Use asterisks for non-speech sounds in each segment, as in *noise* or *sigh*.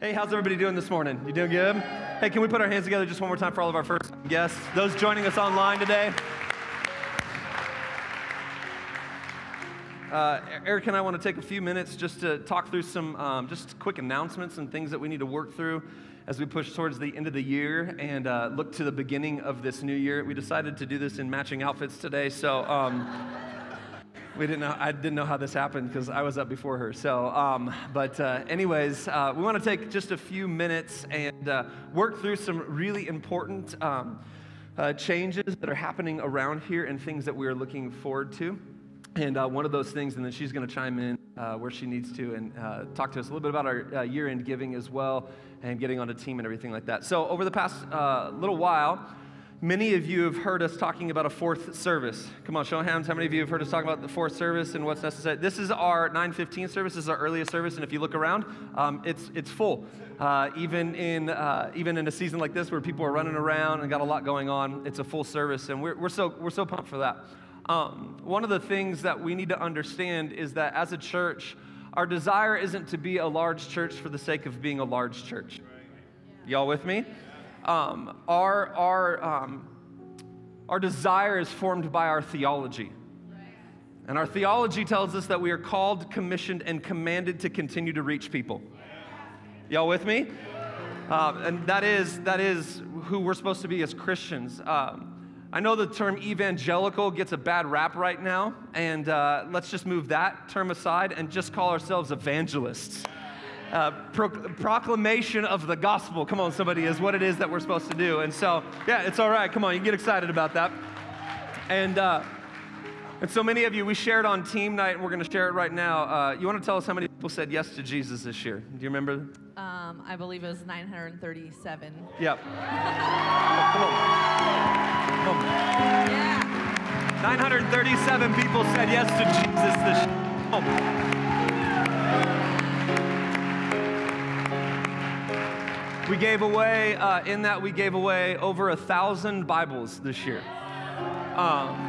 Hey, how's everybody doing this morning? You doing good? Hey, can we put our hands together just one more time for all of our first guests? Those joining us online today. Uh, Erica and I want to take a few minutes just to talk through some um, just quick announcements and things that we need to work through as we push towards the end of the year and uh, look to the beginning of this new year. We decided to do this in matching outfits today, so um, we didn't know. I didn't know how this happened because I was up before her. So, um, but uh, anyways, uh, we want to take just a few minutes and uh, work through some really important um, uh, changes that are happening around here and things that we are looking forward to. And uh, one of those things, and then she's going to chime in uh, where she needs to and talk to us a little bit about our uh, year end giving as well and getting on a team and everything like that. So, over the past little while, many of you have heard us talking about a fourth service. Come on, show hands. How many of you have heard us talk about the fourth service and what's necessary? This is our 915 service. This is our earliest service, and if you look around, um, it's, it's full. Uh, even, in, even in a season like this where people are running around and got a lot going on, it's a full service, and we're, we're, so, we're so pumped for that. Um, one of the things that we need to understand is that as a church, our desire isn't to be a large church for the sake of being a large church. Y'all with me? Um, our, our, um, our desire is formed by our theology. And our theology tells us that we are called, commissioned, and commanded to continue to reach people. Y'all with me? Uh, and that is, that is who we're supposed to be as Christians. Um, I know the term evangelical gets a bad rap right now, and uh, let's just move that term aside and just call ourselves evangelists. Uh, pro- proclamation of the gospel, come on, somebody, is what it is that we're supposed to do. And so, yeah, it's all right. Come on, you get excited about that. And, uh, and so many of you, we shared on team night, and we're going to share it right now. Uh, you want to tell us how many people said yes to Jesus this year? Do you remember? Um, I believe it was 937. Yep. *laughs* Come on. Come on. Yeah. 937 people said yes to Jesus this year. We gave away, uh, in that, we gave away over a thousand Bibles this year. Um,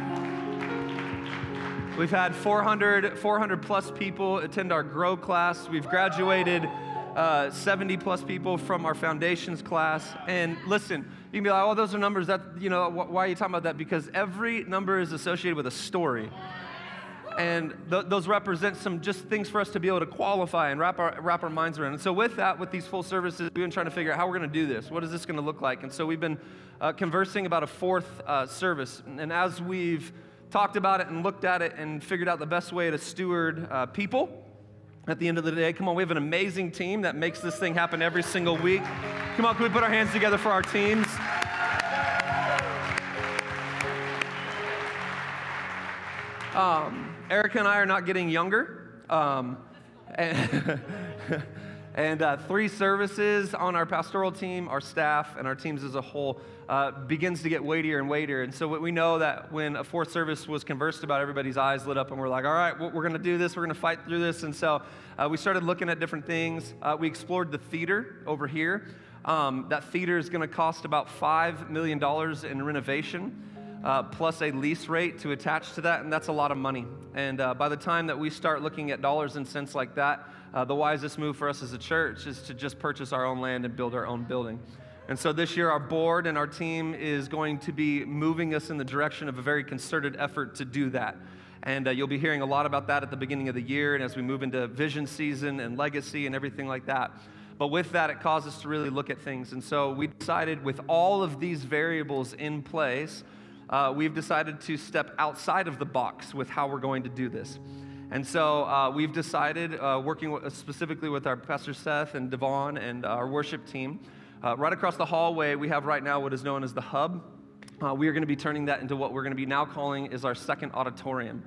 we've had 400, 400 plus people attend our Grow class. We've graduated uh, 70 plus people from our foundations class. And listen, you can be like, oh, those are numbers. That you know, why are you talking about that? Because every number is associated with a story. And th- those represent some just things for us to be able to qualify and wrap our, wrap our minds around. And so, with that, with these full services, we've been trying to figure out how we're going to do this. What is this going to look like? And so, we've been uh, conversing about a fourth uh, service. And as we've talked about it and looked at it and figured out the best way to steward uh, people, at the end of the day. Come on, we have an amazing team that makes this thing happen every single week. Come on, can we put our hands together for our teams? Um, Erica and I are not getting younger. Um, and, *laughs* and uh, three services on our pastoral team, our staff, and our teams as a whole uh, begins to get weightier and weightier. And so we know that when a fourth service was conversed about, everybody's eyes lit up and we're like, all right, we're going to do this. We're going to fight through this. And so uh, we started looking at different things. Uh, we explored the theater over here. Um, that theater is going to cost about $5 million in renovation. Uh, plus a lease rate to attach to that, and that's a lot of money. And uh, by the time that we start looking at dollars and cents like that, uh, the wisest move for us as a church is to just purchase our own land and build our own building. And so this year, our board and our team is going to be moving us in the direction of a very concerted effort to do that. And uh, you'll be hearing a lot about that at the beginning of the year and as we move into vision season and legacy and everything like that. But with that, it caused us to really look at things. And so we decided, with all of these variables in place, uh, we've decided to step outside of the box with how we're going to do this. And so uh, we've decided, uh, working with, specifically with our Pastor Seth and Devon and our worship team, uh, right across the hallway, we have right now what is known as the hub. Uh, we are going to be turning that into what we're going to be now calling is our second auditorium.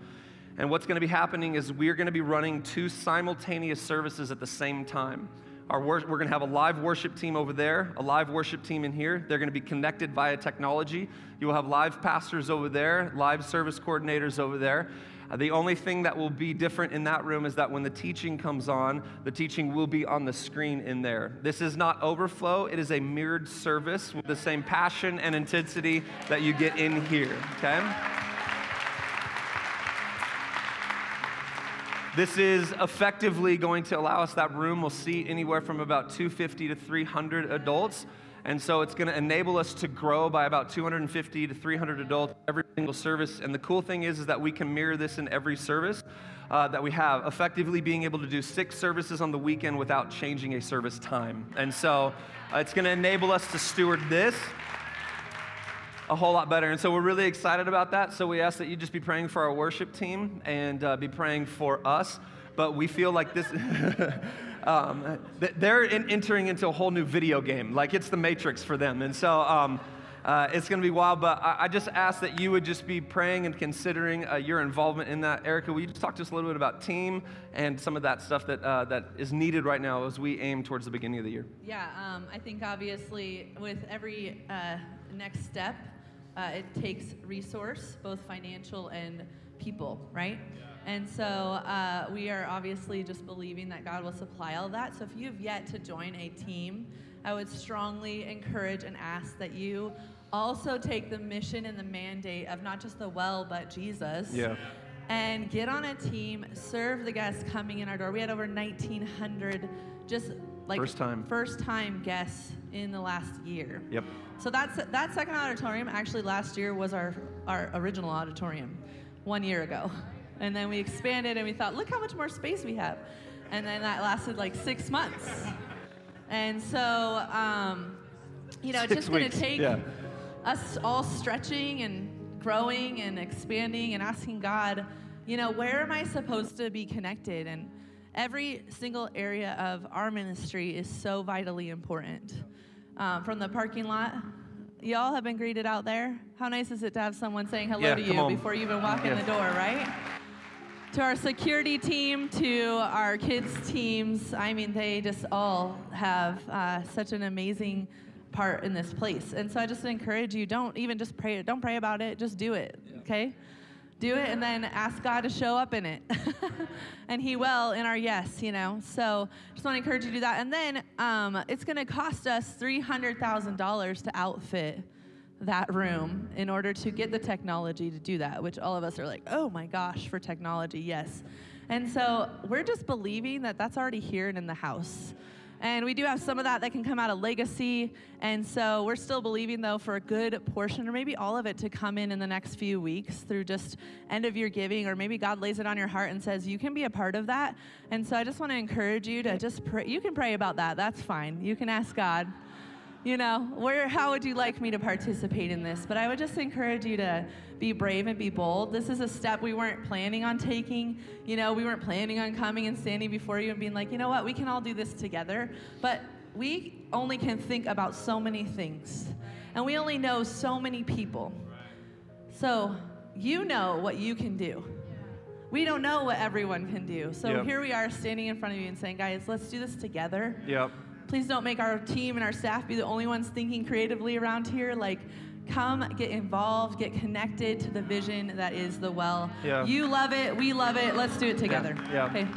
And what's going to be happening is we're going to be running two simultaneous services at the same time. Our wor- we're going to have a live worship team over there, a live worship team in here. They're going to be connected via technology. You will have live pastors over there, live service coordinators over there. Uh, the only thing that will be different in that room is that when the teaching comes on, the teaching will be on the screen in there. This is not overflow, it is a mirrored service with the same passion and intensity that you get in here, okay? This is effectively going to allow us that room will seat anywhere from about 250 to 300 adults. And so it's going to enable us to grow by about 250 to 300 adults every single service. And the cool thing is, is that we can mirror this in every service uh, that we have, effectively being able to do six services on the weekend without changing a service time. And so uh, it's going to enable us to steward this a whole lot better. And so we're really excited about that. So we ask that you just be praying for our worship team and uh, be praying for us. But we feel like this. *laughs* um, they're in, entering into a whole new video game. Like it's the Matrix for them. And so um, uh, it's going to be wild. But I, I, just ask that you would just be praying and considering uh, your involvement in that. Erica, will you just talk to us a little bit about team and some of that stuff that, uh, that is needed right now as we aim towards the beginning of the year? Yeah, um, I think obviously with every uh, next step, uh, it takes resource, both financial and people, right? Yeah. And so uh, we are obviously just believing that God will supply all that. So if you have yet to join a team, I would strongly encourage and ask that you also take the mission and the mandate of not just the well, but Jesus. Yeah. And get on a team, serve the guests coming in our door. We had over 1,900 just like first time first time guests in the last year. Yep. So that's that second auditorium actually last year was our our original auditorium, one year ago. And then we expanded and we thought, look how much more space we have. And then that lasted like six months. And so, um, you know, it's just going to take yeah. us all stretching and growing and expanding and asking God, you know, where am I supposed to be connected? And every single area of our ministry is so vitally important. Um, from the parking lot, y'all have been greeted out there. How nice is it to have someone saying hello yeah, to you before you even walk in the door, right? to our security team, to our kids' teams. I mean, they just all have uh, such an amazing part in this place. And so I just encourage you don't even just pray it, don't pray about it, just do it, yeah. okay? Do it and then ask God to show up in it. *laughs* and He will in our yes, you know? So just want to encourage you to do that. And then um, it's going to cost us $300,000 to outfit that room in order to get the technology to do that, which all of us are like, oh my gosh, for technology, yes. And so we're just believing that that's already here and in the house. And we do have some of that that can come out of legacy. And so we're still believing, though, for a good portion or maybe all of it to come in in the next few weeks through just end of year giving, or maybe God lays it on your heart and says, you can be a part of that. And so I just want to encourage you to just pray. You can pray about that. That's fine. You can ask God you know, where, how would you like me to participate in this? But I would just encourage you to be brave and be bold. This is a step we weren't planning on taking. You know, we weren't planning on coming and standing before you and being like, you know what, we can all do this together. But we only can think about so many things, and we only know so many people. So you know what you can do. We don't know what everyone can do. So yep. here we are standing in front of you and saying, guys, let's do this together. Yep. Please don't make our team and our staff be the only ones thinking creatively around here. Like, come get involved, get connected to the vision that is the well. Yeah. You love it, we love it. Let's do it together. Yeah. yeah. Okay.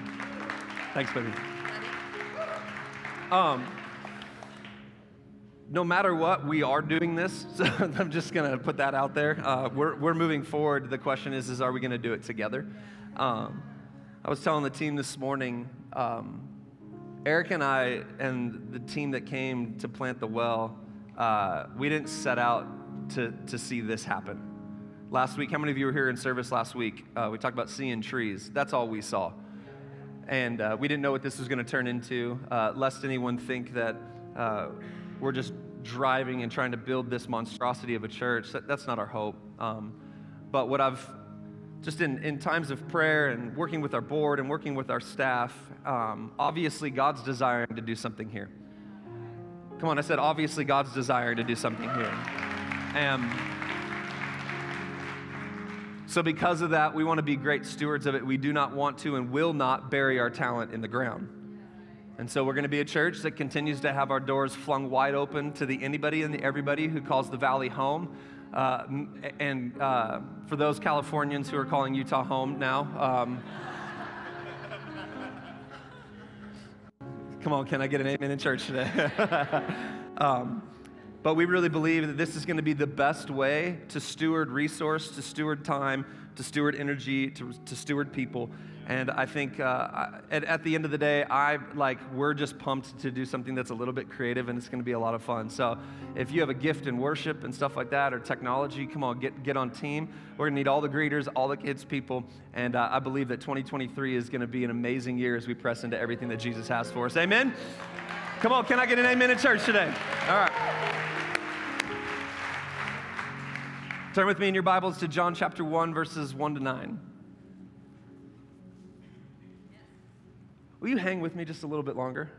Thanks, baby. Um, no matter what, we are doing this. *laughs* So I'm just going to put that out there. Uh, we're, we're moving forward. The question is, is are we going to do it together? Um, I was telling the team this morning, um, Erica and I and the team that came to plant the well, uh, we didn't set out to, to see this happen. Last week, how many of you were here in service last week? Uh, we talked about seeing trees. That's all we saw. And uh, we didn't know what this was going to turn into, uh, lest anyone think that uh, we're just driving and trying to build this monstrosity of a church. That, that's not our hope. Um, but what I've just in, in times of prayer and working with our board and working with our staff, um, obviously God's desiring to do something here. Come on, I said, obviously God's desiring to do something here. And so, because of that, we want to be great stewards of it. We do not want to and will not bury our talent in the ground. And so, we're going to be a church that continues to have our doors flung wide open to the anybody and the everybody who calls the valley home. Uh, and uh, for those Californians who are calling Utah home now, um, *laughs* come on, can I get an amen in church today? *laughs* um, but we really believe that this is going to be the best way to steward resource, to steward time, to steward energy, to, to steward people. And I think uh, at, at, the end of the day, I like we're just pumped to do something that's a little bit creative, and it's going to be a lot of fun. So, if you have a gift in worship and stuff like that, or technology, come on, get get on team. We're going to need all the greeters, all the kids, people, and uh, I believe that 2023 is going to be an amazing year as we press into everything that Jesus has for us. Amen. Come on, can I get an amen in church today? All right. Turn with me in your Bibles to John chapter 1, verses 1 to 9. Will you hang with me just a little bit longer?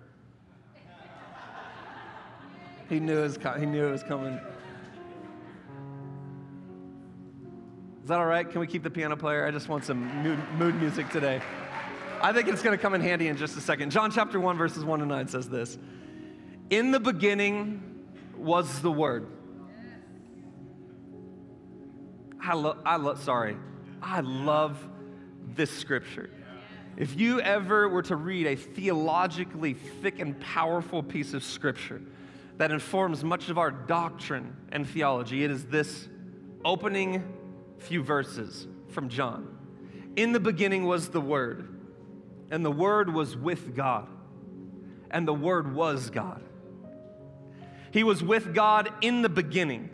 He knew it was, he knew it was coming. Is that all right? Can we keep the piano player? I just want some mood, mood music today. I think it's going to come in handy in just a second. John chapter 1, verses 1 to 9 says this In the beginning was the Word. I I love, sorry, I love this scripture. If you ever were to read a theologically thick and powerful piece of scripture that informs much of our doctrine and theology, it is this opening few verses from John. In the beginning was the Word, and the Word was with God, and the Word was God. He was with God in the beginning.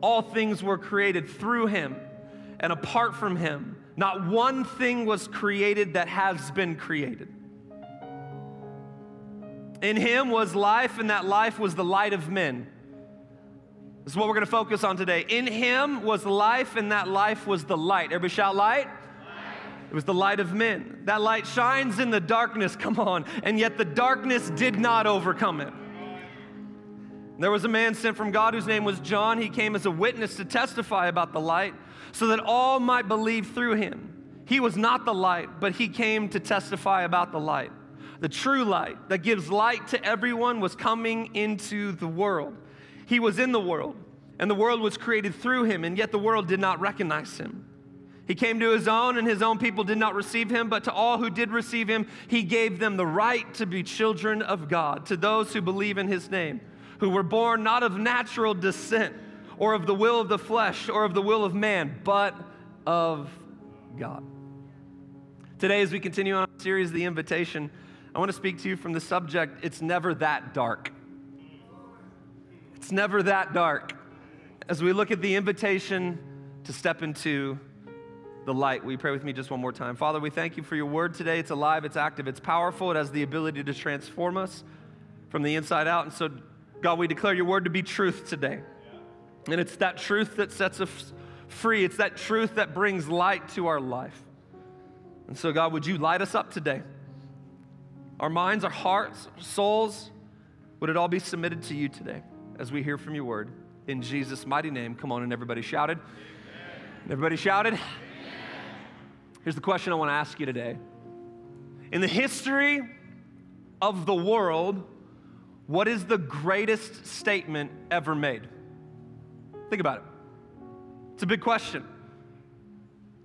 All things were created through Him, and apart from Him, not one thing was created that has been created. In him was life, and that life was the light of men. This is what we're going to focus on today. In him was life, and that life was the light. Everybody shout light. It was the light of men. That light shines in the darkness, come on, and yet the darkness did not overcome it. There was a man sent from God whose name was John. He came as a witness to testify about the light so that all might believe through him. He was not the light, but he came to testify about the light. The true light that gives light to everyone was coming into the world. He was in the world, and the world was created through him, and yet the world did not recognize him. He came to his own, and his own people did not receive him, but to all who did receive him, he gave them the right to be children of God, to those who believe in his name, who were born not of natural descent or of the will of the flesh or of the will of man, but of God. Today, as we continue on our series, The Invitation, I want to speak to you from the subject It's Never That Dark. It's never that dark. As we look at the invitation to step into the light, you pray with me just one more time? Father, we thank you for your word today. It's alive, it's active, it's powerful, it has the ability to transform us from the inside out. And so, God, we declare your word to be truth today. And it's that truth that sets us free. It's that truth that brings light to our life. And so, God, would you light us up today? Our minds, our hearts, our souls, would it all be submitted to you today as we hear from your word? In Jesus' mighty name. Come on, and everybody shouted. Everybody shouted. Here's the question I want to ask you today. In the history of the world, what is the greatest statement ever made? Think about it. It's a big question.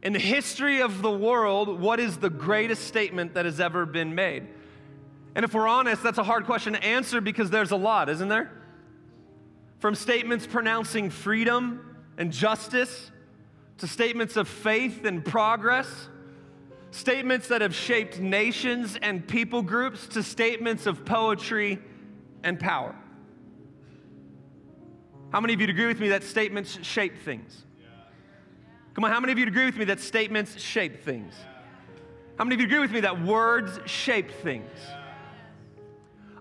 In the history of the world, what is the greatest statement that has ever been made? And if we're honest, that's a hard question to answer because there's a lot, isn't there? From statements pronouncing freedom and justice to statements of faith and progress, statements that have shaped nations and people groups to statements of poetry and power. How many of you agree with me that statements shape things? Come on, how many of you agree with me that statements shape things? How many of you agree with me that words shape things?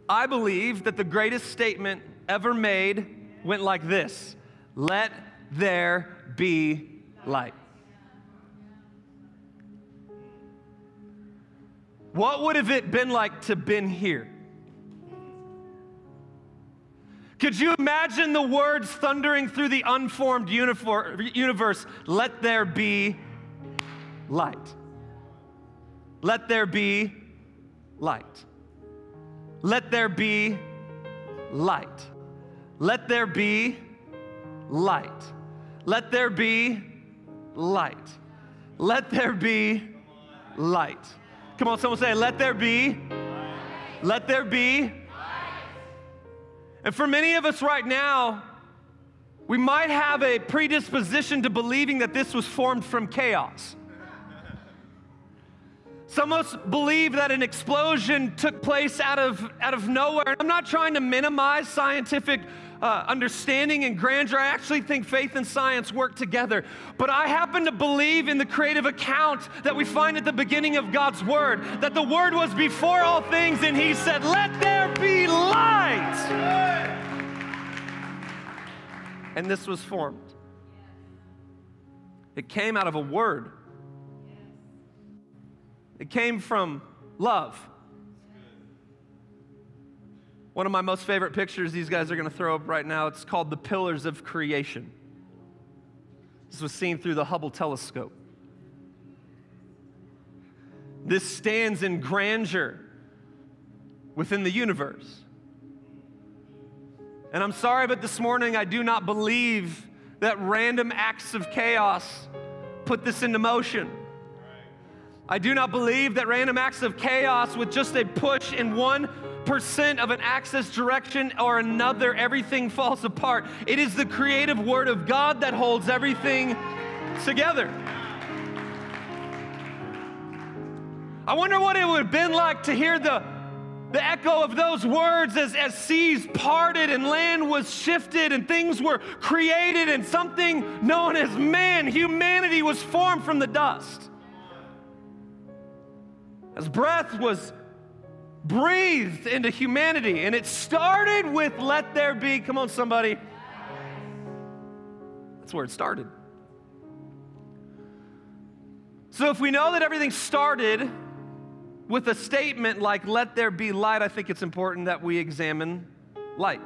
I believe that the greatest statement ever made went like this Let there be light. What would have it been like to been here? Could you imagine the words thundering through the unformed universe? Let there be light. Let there be light. Let there be light. Let there be light. Let there be light. Let there be light. Come on, someone say, Let there be. Let there be and for many of us right now, we might have a predisposition to believing that this was formed from chaos. Some of us believe that an explosion took place out of, out of nowhere. I'm not trying to minimize scientific uh, understanding and grandeur. I actually think faith and science work together. But I happen to believe in the creative account that we find at the beginning of God's Word that the Word was before all things, and He said, Let there be light. And this was formed. It came out of a word. It came from love. One of my most favorite pictures these guys are going to throw up right now, it's called The Pillars of Creation. This was seen through the Hubble telescope. This stands in grandeur within the universe. And I'm sorry, but this morning I do not believe that random acts of chaos put this into motion. I do not believe that random acts of chaos with just a push in 1% of an axis direction or another, everything falls apart. It is the creative word of God that holds everything together. I wonder what it would have been like to hear the, the echo of those words as, as seas parted and land was shifted and things were created and something known as man, humanity, was formed from the dust as breath was breathed into humanity. And it started with let there be. Come on, somebody. That's where it started. So if we know that everything started with a statement like let there be light, I think it's important that we examine light.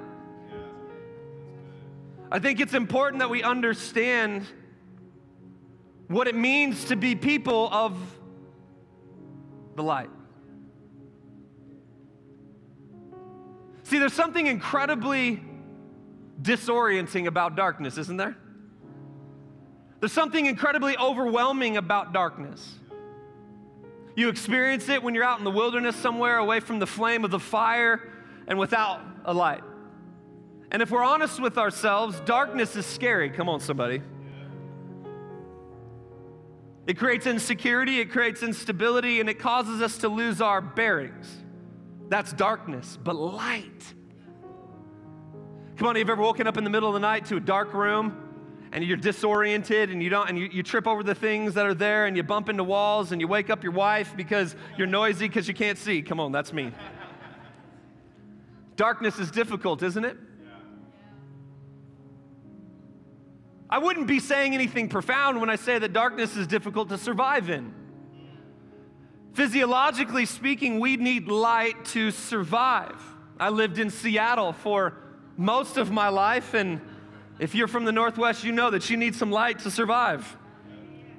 I think it's important that we understand what it means to be people of the light. See, there's something incredibly disorienting about darkness, isn't there? There's something incredibly overwhelming about darkness. You experience it when you're out in the wilderness somewhere away from the flame of the fire and without a light. And if we're honest with ourselves, darkness is scary. Come on, somebody. It creates insecurity, it creates instability, and it causes us to lose our bearings. That's darkness, but light. Come on, have you've ever woken up in the middle of the night to a dark room and you're disoriented and you don't and you, you trip over the things that are there and you bump into walls and you wake up your wife because you're noisy because you can't see. Come on, that's me. Darkness is difficult, isn't it? I wouldn't be saying anything profound when I say that darkness is difficult to survive in. Physiologically speaking, we need light to survive. I lived in Seattle for most of my life, and if you're from the Northwest, you know that you need some light to survive.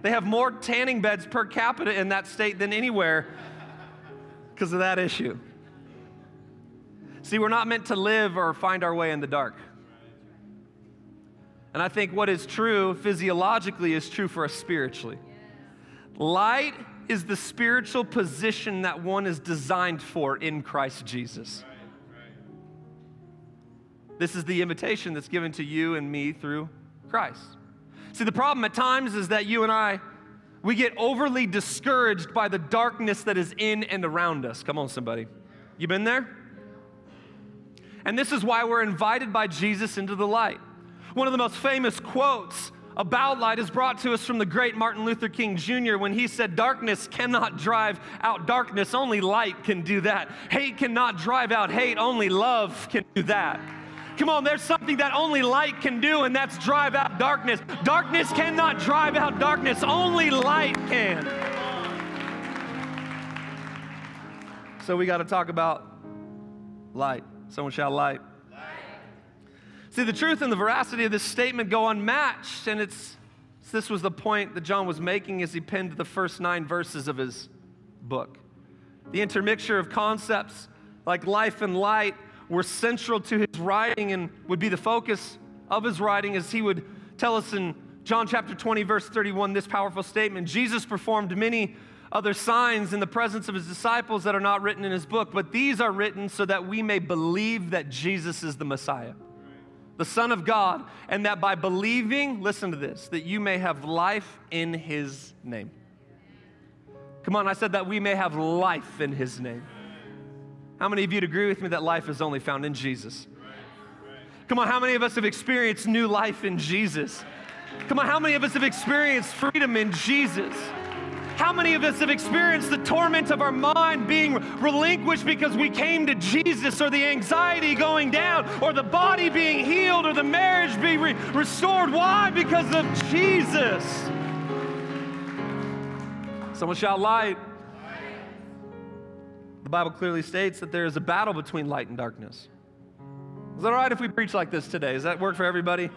They have more tanning beds per capita in that state than anywhere because of that issue. See, we're not meant to live or find our way in the dark. And I think what is true physiologically is true for us spiritually. Light is the spiritual position that one is designed for in Christ Jesus. This is the invitation that's given to you and me through Christ. See, the problem at times is that you and I, we get overly discouraged by the darkness that is in and around us. Come on, somebody. You been there? And this is why we're invited by Jesus into the light. One of the most famous quotes about light is brought to us from the great Martin Luther King Jr. when he said, Darkness cannot drive out darkness, only light can do that. Hate cannot drive out hate, only love can do that. Come on, there's something that only light can do, and that's drive out darkness. Darkness cannot drive out darkness, only light can. So we got to talk about light. Someone shout light. See, the truth and the veracity of this statement go unmatched, and it's this was the point that John was making as he penned the first nine verses of his book. The intermixture of concepts like life and light were central to his writing and would be the focus of his writing as he would tell us in John chapter 20, verse 31, this powerful statement Jesus performed many other signs in the presence of his disciples that are not written in his book, but these are written so that we may believe that Jesus is the Messiah the Son of God, and that by believing, listen to this, that you may have life in his name. Come on, I said that we may have life in his name. How many of you'd agree with me that life is only found in Jesus? Come on, how many of us have experienced new life in Jesus? Come on, how many of us have experienced freedom in Jesus? How many of us have experienced the torment of our mind being relinquished because we came to Jesus, or the anxiety going down, or the body being healed, or the marriage being re- restored? Why? Because of Jesus. Someone shout light. The Bible clearly states that there is a battle between light and darkness. Is that all right if we preach like this today? Does that work for everybody?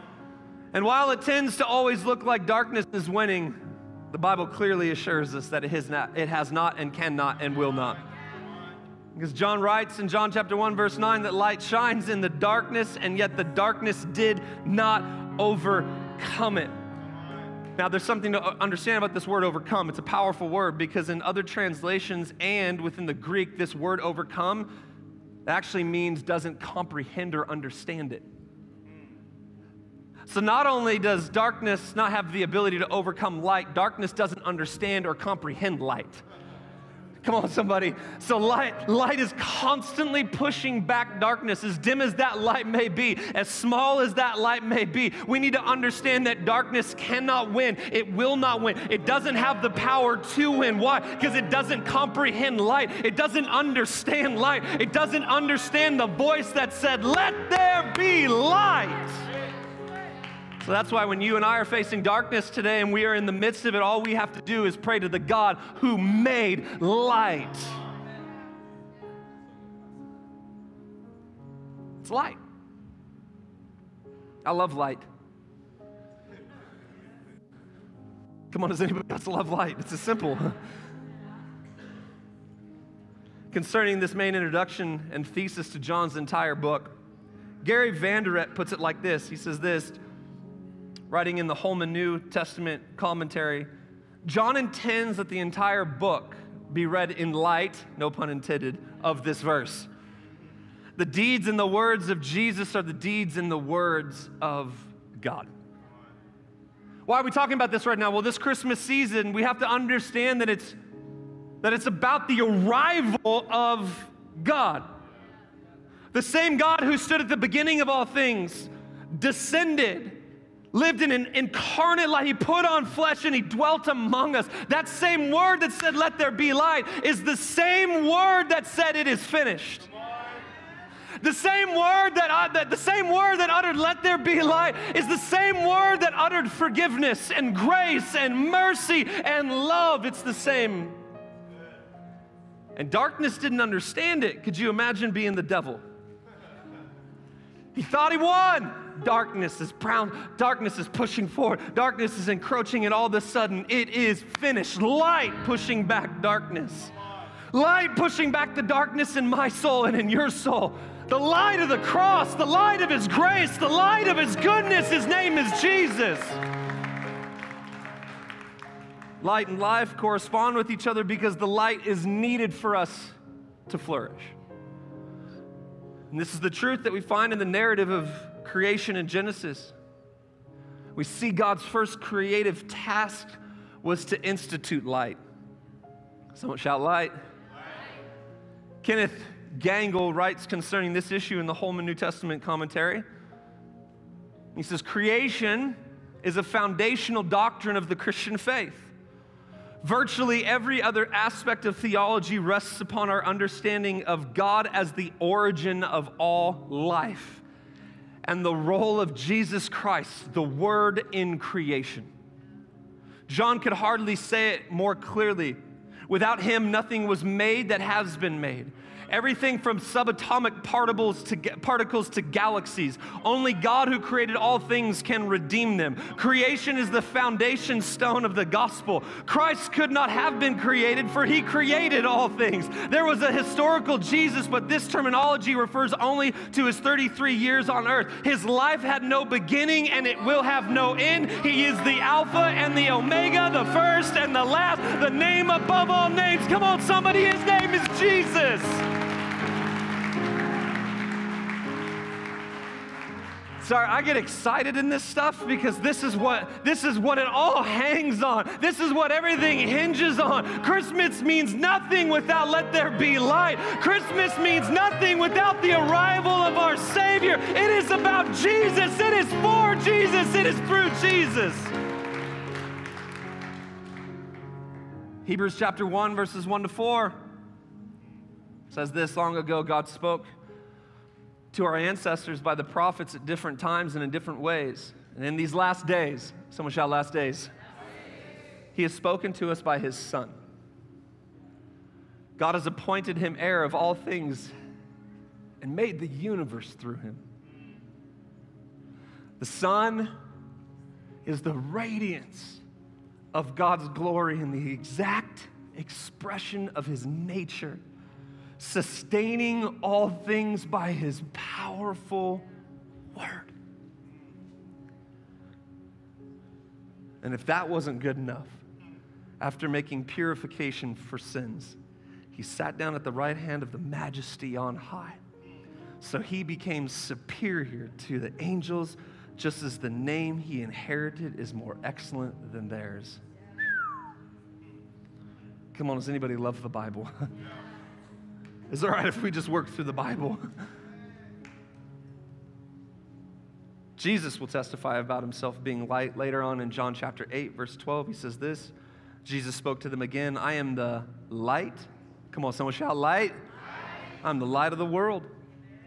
And while it tends to always look like darkness is winning, the Bible clearly assures us that it has not, it has not and cannot and will not. Because John writes in John chapter 1, verse 9, that light shines in the darkness, and yet the darkness did not overcome it. Now, there's something to understand about this word overcome. It's a powerful word because in other translations and within the Greek, this word overcome actually means doesn't comprehend or understand it. So, not only does darkness not have the ability to overcome light, darkness doesn't understand or comprehend light. Come on, somebody. So light, light is constantly pushing back darkness, as dim as that light may be, as small as that light may be. We need to understand that darkness cannot win. It will not win. It doesn't have the power to win. Why? Because it doesn't comprehend light. It doesn't understand light. It doesn't understand the voice that said, Let there be light. So that's why when you and I are facing darkness today and we are in the midst of it, all we have to do is pray to the God who made light. It's light. I love light. Come on, does anybody else love light? It's as simple. Concerning this main introduction and thesis to John's entire book, Gary Vanderet puts it like this. He says this writing in the Holman New Testament commentary, John intends that the entire book be read in light, no pun intended, of this verse. The deeds and the words of Jesus are the deeds and the words of God. Why are we talking about this right now? Well, this Christmas season, we have to understand that it's that it's about the arrival of God. The same God who stood at the beginning of all things descended lived in an incarnate light. He put on flesh and he dwelt among us. That same word that said, Let there be light, is the same word that said, It is finished. The same word that, uh, that the same word that uttered let there be light is the same word that uttered forgiveness and grace and mercy and love. It's the same. And darkness didn't understand it. Could you imagine being the devil? He thought he won darkness is brown, darkness is pushing forward, darkness is encroaching, and all of a sudden it is finished. Light pushing back darkness. Light pushing back the darkness in my soul and in your soul. The light of the cross, the light of His grace, the light of His goodness. His name is Jesus. Light and life correspond with each other because the light is needed for us to flourish. And this is the truth that we find in the narrative of creation in Genesis, we see God's first creative task was to institute light. Someone shout light. light. Kenneth Gangel writes concerning this issue in the Holman New Testament commentary. He says, Creation is a foundational doctrine of the Christian faith. Virtually every other aspect of theology rests upon our understanding of God as the origin of all life and the role of Jesus Christ, the Word in creation. John could hardly say it more clearly. Without him, nothing was made that has been made everything from subatomic particles to, particles to galaxies. Only God who created all things can redeem them. Creation is the foundation stone of the gospel. Christ could not have been created, for he created all things. There was a historical Jesus, but this terminology refers only to his 33 years on earth. His life had no beginning and it will have no end. He is the Alpha and the Omega, the first and the last, the name above all names. Come on, somebody, his name is Jesus. Sorry, I get excited in this stuff because this is what this is what it all *laughs* hangs on. This is what everything hinges on. Christmas means nothing without let there be light. Christmas means nothing without the arrival of our Savior. It is about Jesus. It is for Jesus. It is through Jesus. Hebrews chapter 1 verses 1 to 4 says this long ago God spoke to our ancestors by the prophets at different times and in different ways. And in these last days, someone shout, last days, he has spoken to us by his Son. God has appointed him heir of all things and made the universe through him. The Son is the radiance of God's glory and the exact expression of his nature sustaining all things by his powerful word. And if that wasn't good enough, after making purification for sins, he sat down at the right hand of the majesty on high. So he became superior to the angels, just as the name he inherited is more excellent than theirs. Come on, does anybody love the Bible? *laughs* Is it all right if we just work through the Bible? Jesus will testify about himself being light later on in John chapter 8, verse 12. He says this Jesus spoke to them again I am the light. Come on, someone shout, light. I'm the light of the world.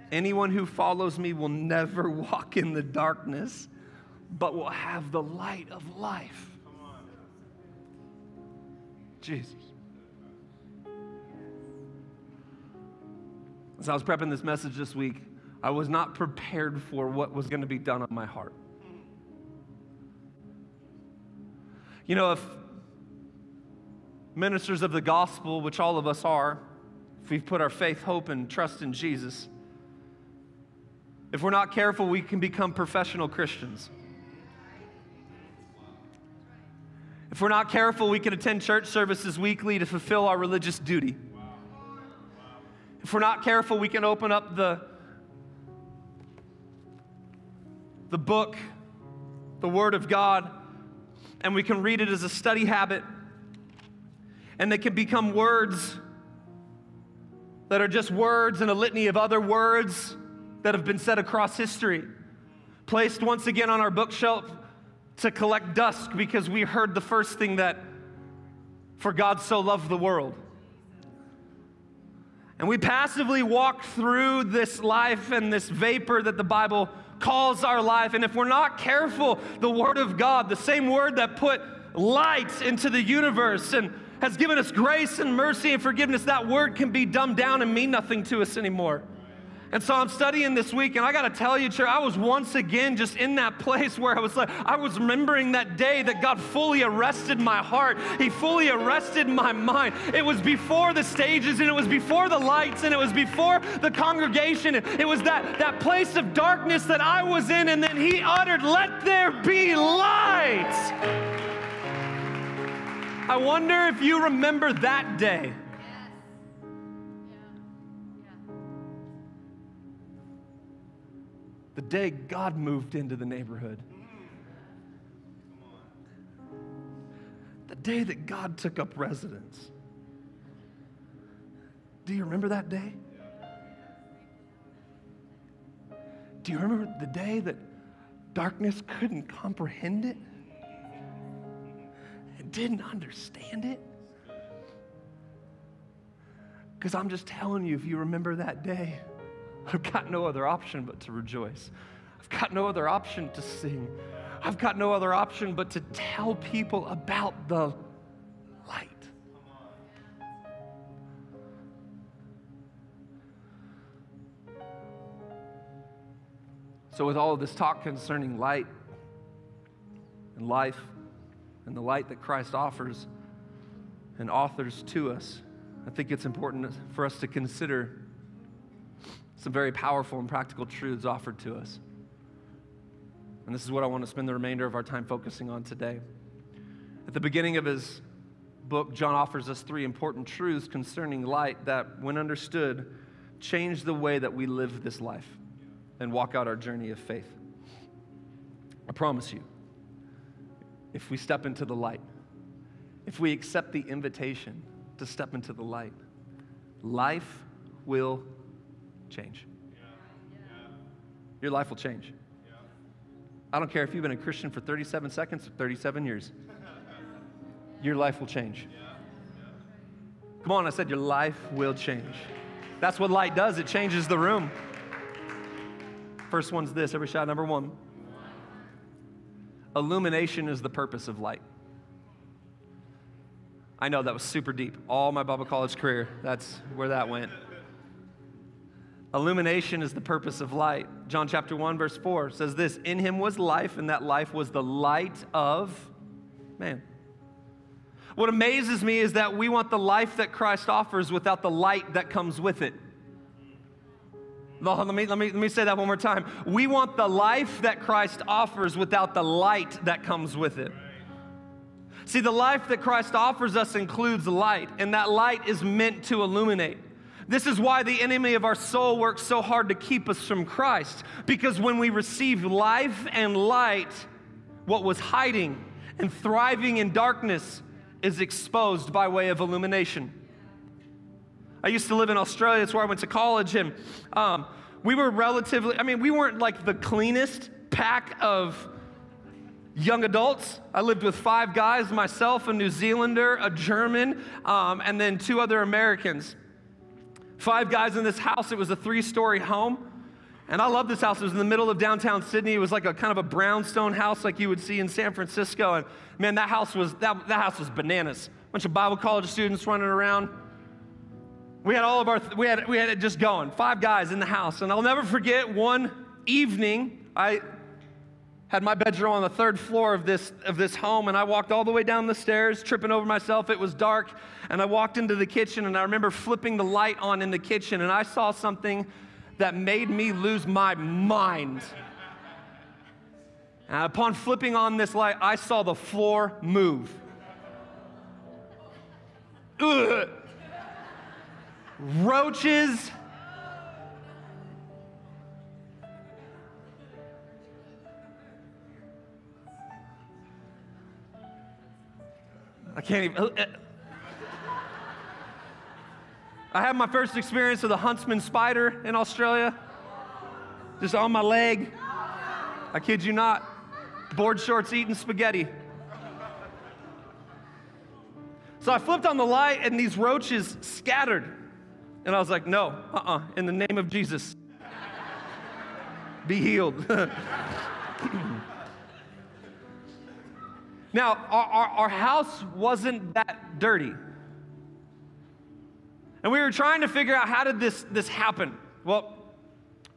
Anyone who follows me will never *laughs* walk in the darkness, but will have the light of life. Jesus. As I was prepping this message this week, I was not prepared for what was going to be done on my heart. You know, if ministers of the gospel, which all of us are, if we've put our faith, hope, and trust in Jesus, if we're not careful, we can become professional Christians. If we're not careful, we can attend church services weekly to fulfill our religious duty. If we're not careful, we can open up the, the book, the Word of God, and we can read it as a study habit. And they can become words that are just words and a litany of other words that have been said across history, placed once again on our bookshelf to collect dust because we heard the first thing that, for God so loved the world. And we passively walk through this life and this vapor that the Bible calls our life. And if we're not careful, the Word of God, the same Word that put light into the universe and has given us grace and mercy and forgiveness, that Word can be dumbed down and mean nothing to us anymore. And so I'm studying this week, and I got to tell you, church, I was once again just in that *laughs* place where I was like, I was remembering that day that God fully arrested my heart. He fully arrested my mind. It was before the stages, and it was before the lights, and it was before the congregation. It was that, that place of darkness that I was in, and then He uttered, Let there be light. I wonder if you remember that day. The day God moved into the neighborhood. The day that God took up residence. Do you remember that day? Do you remember the day that darkness couldn't comprehend it? Didn't understand it? Because I'm just telling you, if you remember that day, I've got no other option but to rejoice. I've got no other option to sing. I've got no other option but to tell people about the light. So, with all of this talk concerning light and life and the light that Christ offers and authors to us, I think it's important for us to consider some very powerful and practical truths offered to us. And this is what I want to spend the remainder of our time focusing on today. At the beginning of his book, John offers us three important truths concerning light that, when understood, change the way that we live this life and walk out our journey of faith. I promise you, if we step into the light, if we accept the invitation to step into the light, life will change. Your life will change. I don't care if you've been a Christian for 37 seconds or 37 years, your life will change. Come on, I said your life will change. That's what light does, it changes the room. First one's this every shot, number one. Illumination is the purpose of light. I know that was super deep. All my Bible college career, that's where that went. Illumination is the purpose of light. John chapter 1, verse 4 says this In him was life, and that life was the light of man. What amazes me is that we want the life that Christ offers without the light that comes with it. Let me, let, me, let me say that one more time. We want the life that Christ offers without the light that comes with it. See, the life that Christ offers us includes light, and that light is meant to illuminate. This is why the enemy of our soul works so hard to keep us from Christ, because when we receive life and light, what was hiding and thriving in darkness is exposed by way of illumination. I used to live in Australia, that's where I went to college, and um, we were relatively, I mean, we weren't like the cleanest pack of young adults. I lived with five guys myself, a New Zealander, a German, um, and then two other Americans. Five guys in this house. It was a three story home. And I love this house. It was in the middle of downtown Sydney. It was like a kind of a brownstone house like you would see in San Francisco. And man, that house was that, that house was bananas. A bunch of Bible college students running around. We had all of our we had we had it just going. Five guys in the house. And I'll never forget one evening I had my bedroom on the third floor of this, of this home, and I walked all the way down the stairs, tripping over myself. It was dark, and I walked into the kitchen, and I remember flipping the light on in the kitchen, and I saw something that made me lose my mind. And upon flipping on this light, I saw the floor move. Ugh. Roaches I can't even. Uh, I had my first experience with a huntsman spider in Australia, just on my leg. I kid you not. Board shorts eating spaghetti. So I flipped on the light and these roaches scattered. And I was like, no, uh uh-uh, uh in the name of Jesus, be healed. *laughs* Now, our, our, our, house wasn't that dirty. And we were trying to figure out how did this, this happen? Well,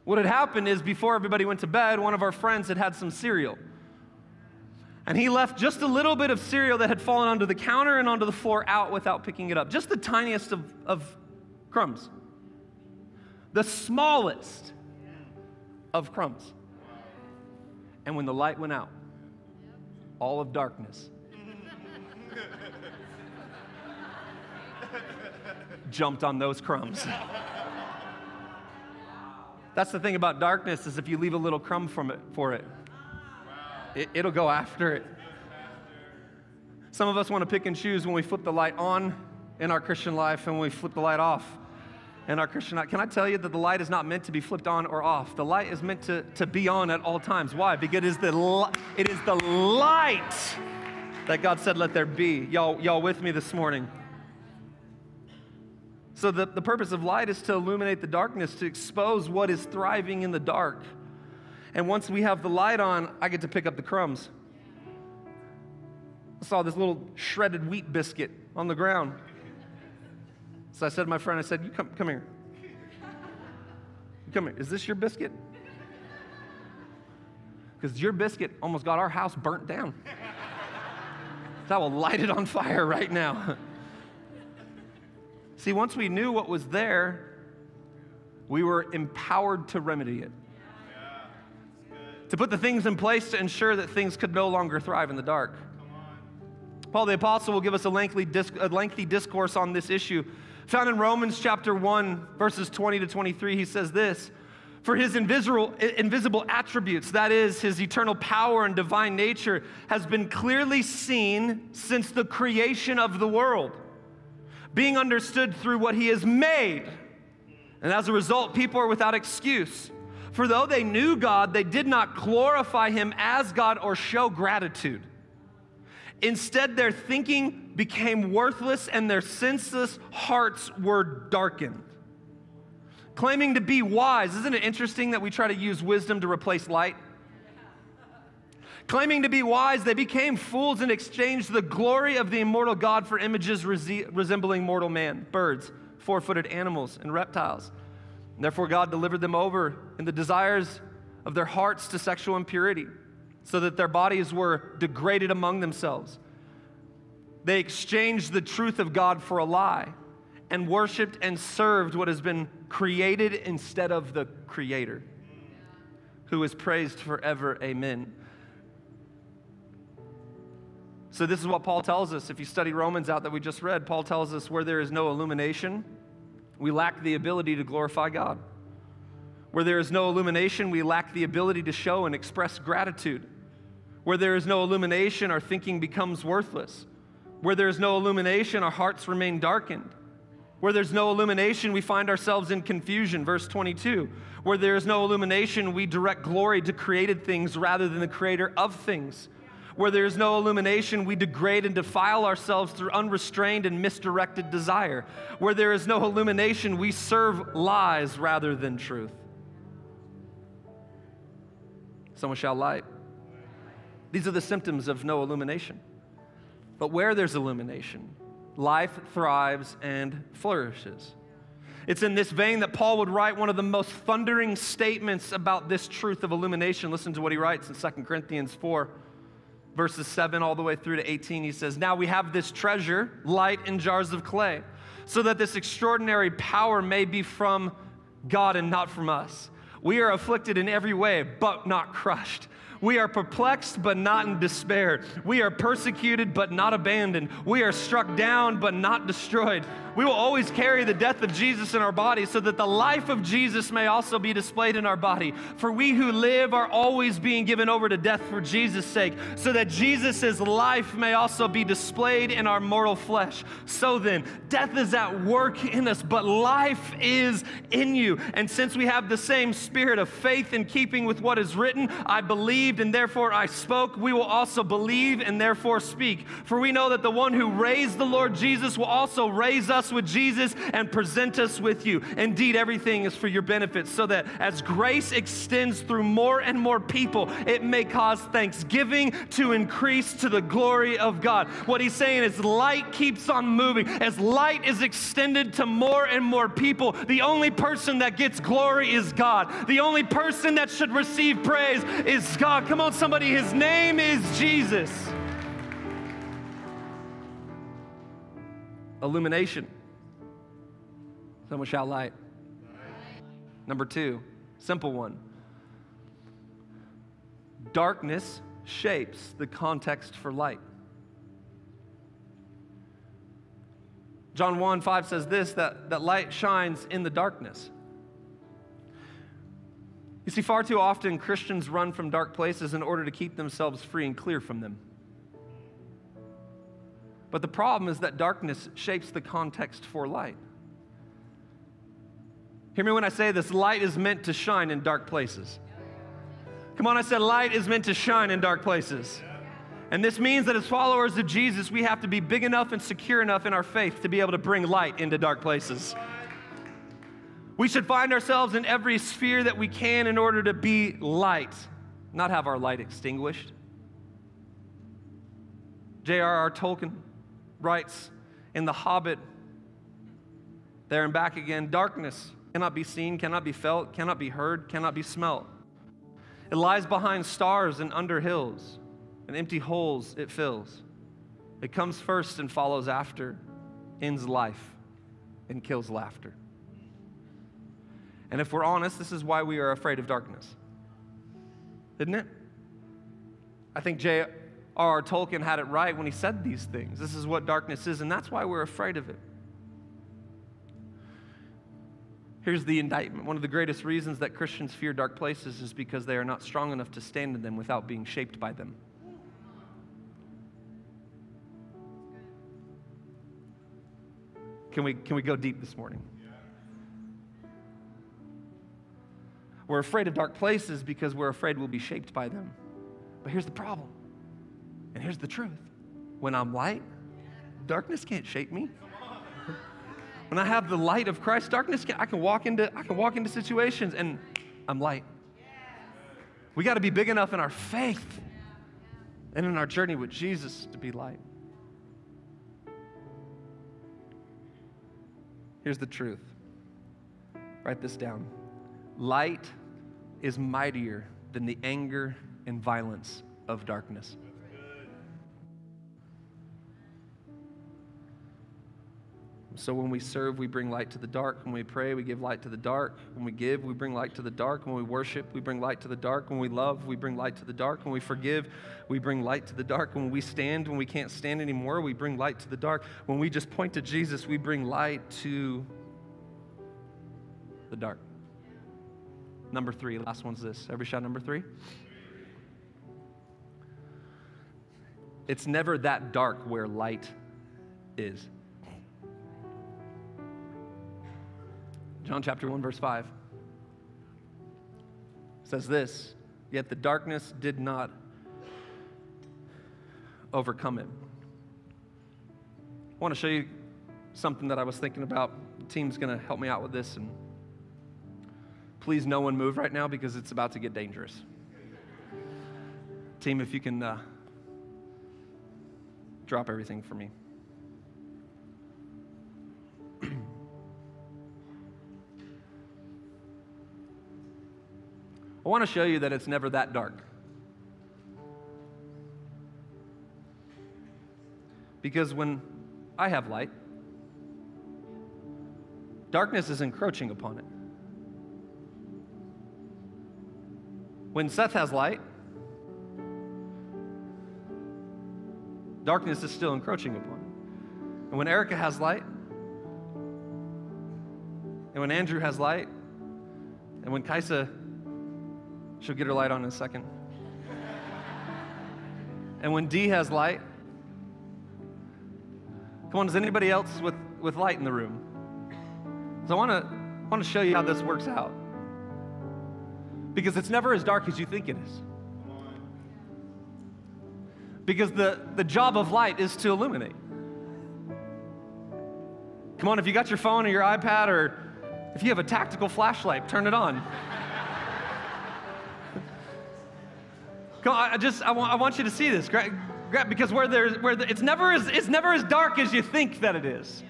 what had happened is before everybody went to bed, one of our friends had had some cereal. And he left just a little bit of cereal that had fallen onto the counter and onto the floor out without picking it up. Just the tiniest of, of crumbs. The smallest of crumbs. And when the light went out, all of darkness. Jumped on those crumbs. That's the thing about darkness is if you leave a little crumb from it, for it, it it'll go after it. Some of us want to pick and choose when we flip the light on in our Christian life and when we flip the light off in our Christian life. Can I tell you that the light is not meant to be flipped on or off? The light is meant to, to be on at all times. Why? Because it is the, it is the light that God said, let there be. Y'all, y'all with me this morning? So, the, the purpose of light is to illuminate the darkness, to expose what is thriving in the dark. And once we have the light on, I get to pick up the crumbs. I saw this little shredded wheat biscuit on the ground. So I said to my friend, I said, You come, come here. Come here. Is this your biscuit? Because your biscuit almost got our house burnt down. That will light it on fire right now. See, once we knew what was there, we were empowered to remedy it. To put the things in place to ensure that things could no longer thrive in the dark. Paul the Apostle will give us a lengthy, a lengthy discourse on this issue Found in Romans chapter 1, verses 20 to 23, he says this For his invisible, invisible attributes, that is, his eternal power and divine nature, has been clearly seen since the creation of the world, being understood through what he has made. And as a result, people are without excuse. For though they knew God, they did not glorify him as God or show gratitude. Instead, their thinking became worthless and their senseless hearts were darkened claiming to be wise. Isn't it interesting that we try to use wisdom to replace light? Claiming to be wise, they became fools and exchanged the glory of the immortal God for images resembling mortal man, birds, four footed animals, and reptiles. And therefore, God delivered them over in the desires of their hearts to sexual impurity, so that their bodies were degraded among themselves. They exchanged the truth of God for a lie and worshiped and served what has been created instead of the Creator, who is praised forever. Amen. So, this is what Paul tells us. If you study Romans out that we just read, Paul tells us where there is no illumination, we lack the ability to glorify God. Where there is no illumination, we lack the ability to show and express gratitude. Where there is no illumination, our thinking becomes worthless. Where there is no illumination, our hearts remain darkened. Where there's no illumination, we find ourselves in confusion. Verse 22. Where there is no illumination, we direct glory to created things rather than the creator of things. Where there is no illumination, we degrade and defile ourselves through unrestrained and misdirected desire. Where there is no illumination, we serve lies rather than truth. Someone shall light. These are the symptoms of no illumination. But where there's illumination, life thrives and flourishes. It's in this vein that Paul would write one of the most thundering statements about this truth of illumination. Listen to what he writes in 2 Corinthians 4, verses 7 all the way through to 18. He says, Now we have this treasure, light in jars of clay, so that this extraordinary power may be from God and not from us. We are afflicted in every way, but not crushed we are perplexed, but not in despair. We are persecuted, but not abandoned. We are struck down, but not destroyed. We will always carry the death of Jesus in our body so that the life of Jesus may also be displayed in our body. For we who live are always being given over to death for Jesus' sake, so that Jesus' life may also be displayed in our mortal flesh. So then, death is at work in us, but life is in you. And since we have the same spirit of faith in keeping with what is written, I believed and therefore I spoke, we will also believe and therefore speak. For we know that the one who raised the Lord Jesus will also raise us us with Jesus and present us with you. Indeed, everything is for your benefit, so that as grace extends through more and more people, it may cause thanksgiving to increase to the glory of God. What he's saying is light keeps on moving. As light is extended to more and more people, the only person that gets glory is God. The only person that should receive praise is God. Come on, somebody, his name is Jesus. Illumination. Someone shout light. Number two, simple one. Darkness shapes the context for light. John 1 5 says this that, that light shines in the darkness. You see, far too often Christians run from dark places in order to keep themselves free and clear from them. But the problem is that darkness shapes the context for light. Hear me when I say this light is meant to shine in dark places. Come on, I said light is meant to shine in dark places. And this means that as followers of Jesus, we have to be big enough and secure enough in our faith to be able to bring light into dark places. We should find ourselves in every sphere that we can in order to be light, not have our light extinguished. J.R.R. Tolkien writes in The Hobbit, there and back again darkness cannot be seen, cannot be felt, cannot be heard, cannot be smelt. It lies behind stars and under hills, and empty holes it fills. It comes first and follows after, ends life and kills laughter. And if we're honest, this is why we are afraid of darkness. Isn't it? I think J. R. Tolkien had it right when he said these things. This is what darkness is, and that's why we're afraid of it. Here's the indictment. One of the greatest reasons that Christians fear dark places is because they are not strong enough to stand in them without being shaped by them. Can we, can we go deep this morning? We're afraid of dark places because we're afraid we'll be shaped by them. But here's the problem, and here's the truth. When I'm light, darkness can't shape me. When I have the light of Christ, darkness can, I can walk into I can walk into situations and I'm light. We got to be big enough in our faith and in our journey with Jesus to be light. Here's the truth. Write this down. Light is mightier than the anger and violence of darkness. So when we serve, we bring light to the dark. When we pray, we give light to the dark. When we give, we bring light to the dark. When we worship, we bring light to the dark. When we love, we bring light to the dark. When we forgive, we bring light to the dark. When we stand, when we can't stand anymore, we bring light to the dark. When we just point to Jesus, we bring light to the dark. Number three, last one's this. Every shot number three. It's never that dark where light is. John chapter 1, verse 5 says this Yet the darkness did not overcome it. I want to show you something that I was thinking about. The team's going to help me out with this. And please, no one move right now because it's about to get dangerous. Team, if you can uh, drop everything for me. Want to show you that it's never that dark. Because when I have light, darkness is encroaching upon it. When Seth has light, darkness is still encroaching upon it. And when Erica has light, and when Andrew has light, and when Kaisa She'll get her light on in a second. and when D has light, come on, is anybody else with, with light in the room? So I want to want to show you how this works out. Because it's never as dark as you think it is. Because the, the job of light is to illuminate. Come on, if you got your phone or your iPad or if you have a tactical flashlight, turn it on. I just I want, I want you to see this, because where there's where the, it's never as it's never as dark as you think that it is.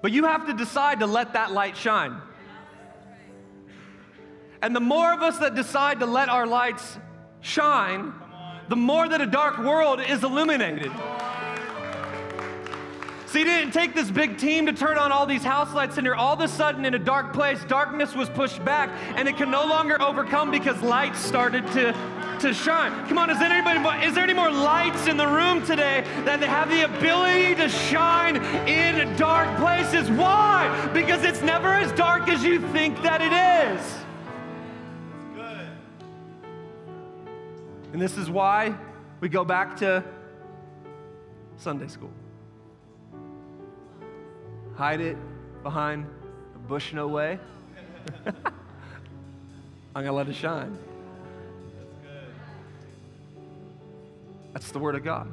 But you have to decide to let that light shine. And the more of us that decide to let our lights shine, the more that a dark world is illuminated. See, he didn't take this big team to turn on all these house lights in here. All of a sudden, in a dark place, darkness was pushed back, and it can no longer overcome because light started to, to shine. Come on, is there anybody? Is there any more lights in the room today that have the ability to shine in dark places? Why? Because it's never as dark as you think that it is. And this is why we go back to Sunday school. Hide it behind a bush, no way. *laughs* I'm going to let it shine. That's good. That's the Word of God.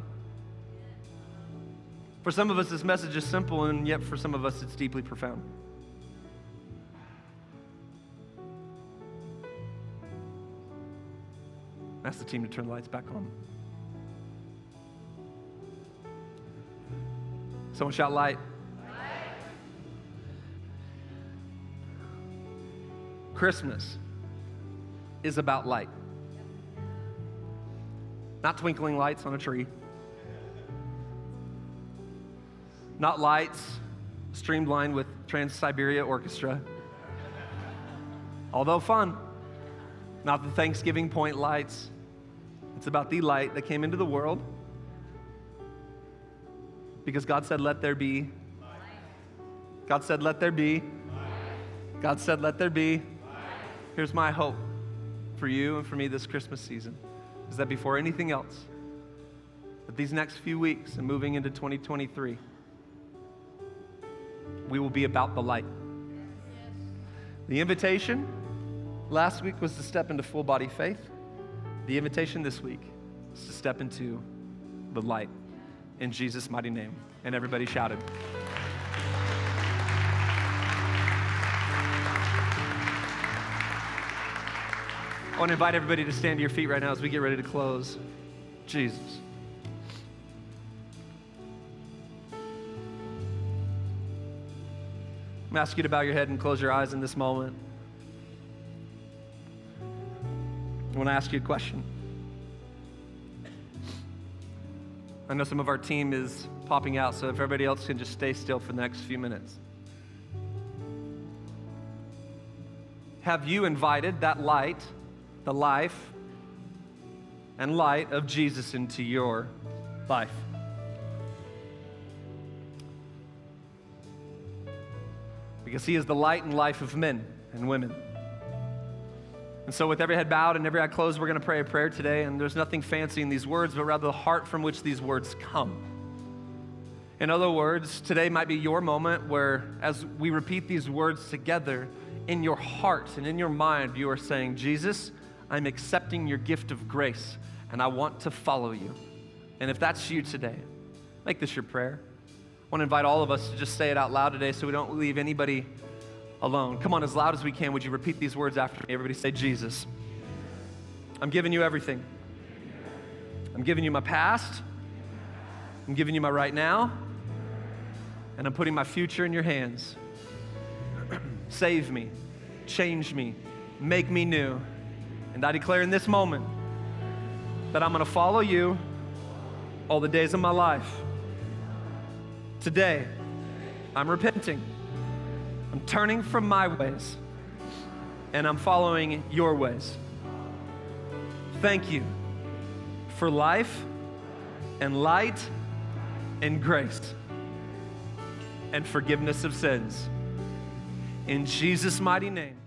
For some of us, this message is simple, and yet for some of us, it's deeply profound. Ask the team to turn the lights back on. Someone shout light. Christmas is about light. Not twinkling lights on a tree. Not lights streamlined with Trans-Siberian Orchestra. Although fun. Not the Thanksgiving Point lights. It's about the light that came into the world because God said, Let there be. God said, Let there be God said, Let there be. Here's my hope for you and for me this Christmas season is that before anything else, that these next few weeks and moving into 2023, we will be about the light. The invitation last week was to step into full body faith. The invitation this week is to step into the light in Jesus' mighty name. And everybody shouted. I want to invite everybody to stand to your feet right now as we get ready to close. Jesus. I'm going to ask you to bow your head and close your eyes in this moment. I want to ask you a question. I know some of our team is popping out, so if everybody else can just stay still for the next few minutes. Have you invited that light? The life and light of Jesus into your life. Because he is the light and life of men and women. And so, with every head bowed and every eye closed, we're going to pray a prayer today. And there's nothing fancy in these words, but rather the heart from which these words come. In other words, today might be your moment where, as we repeat these words together, in your heart and in your mind, you are saying, Jesus, I'm accepting your gift of grace and I want to follow you. And if that's you today, make this your prayer. I want to invite all of us to just say it out loud today so we don't leave anybody alone. Come on, as loud as we can, would you repeat these words after me? Everybody say, Jesus. I'm giving you everything. I'm giving you my past. I'm giving you my right now. And I'm putting my future in your hands. *clears throat* Save me, change me, make me new. And I declare in this moment that I'm going to follow you all the days of my life. Today, I'm repenting. I'm turning from my ways and I'm following your ways. Thank you for life and light and grace and forgiveness of sins. In Jesus' mighty name.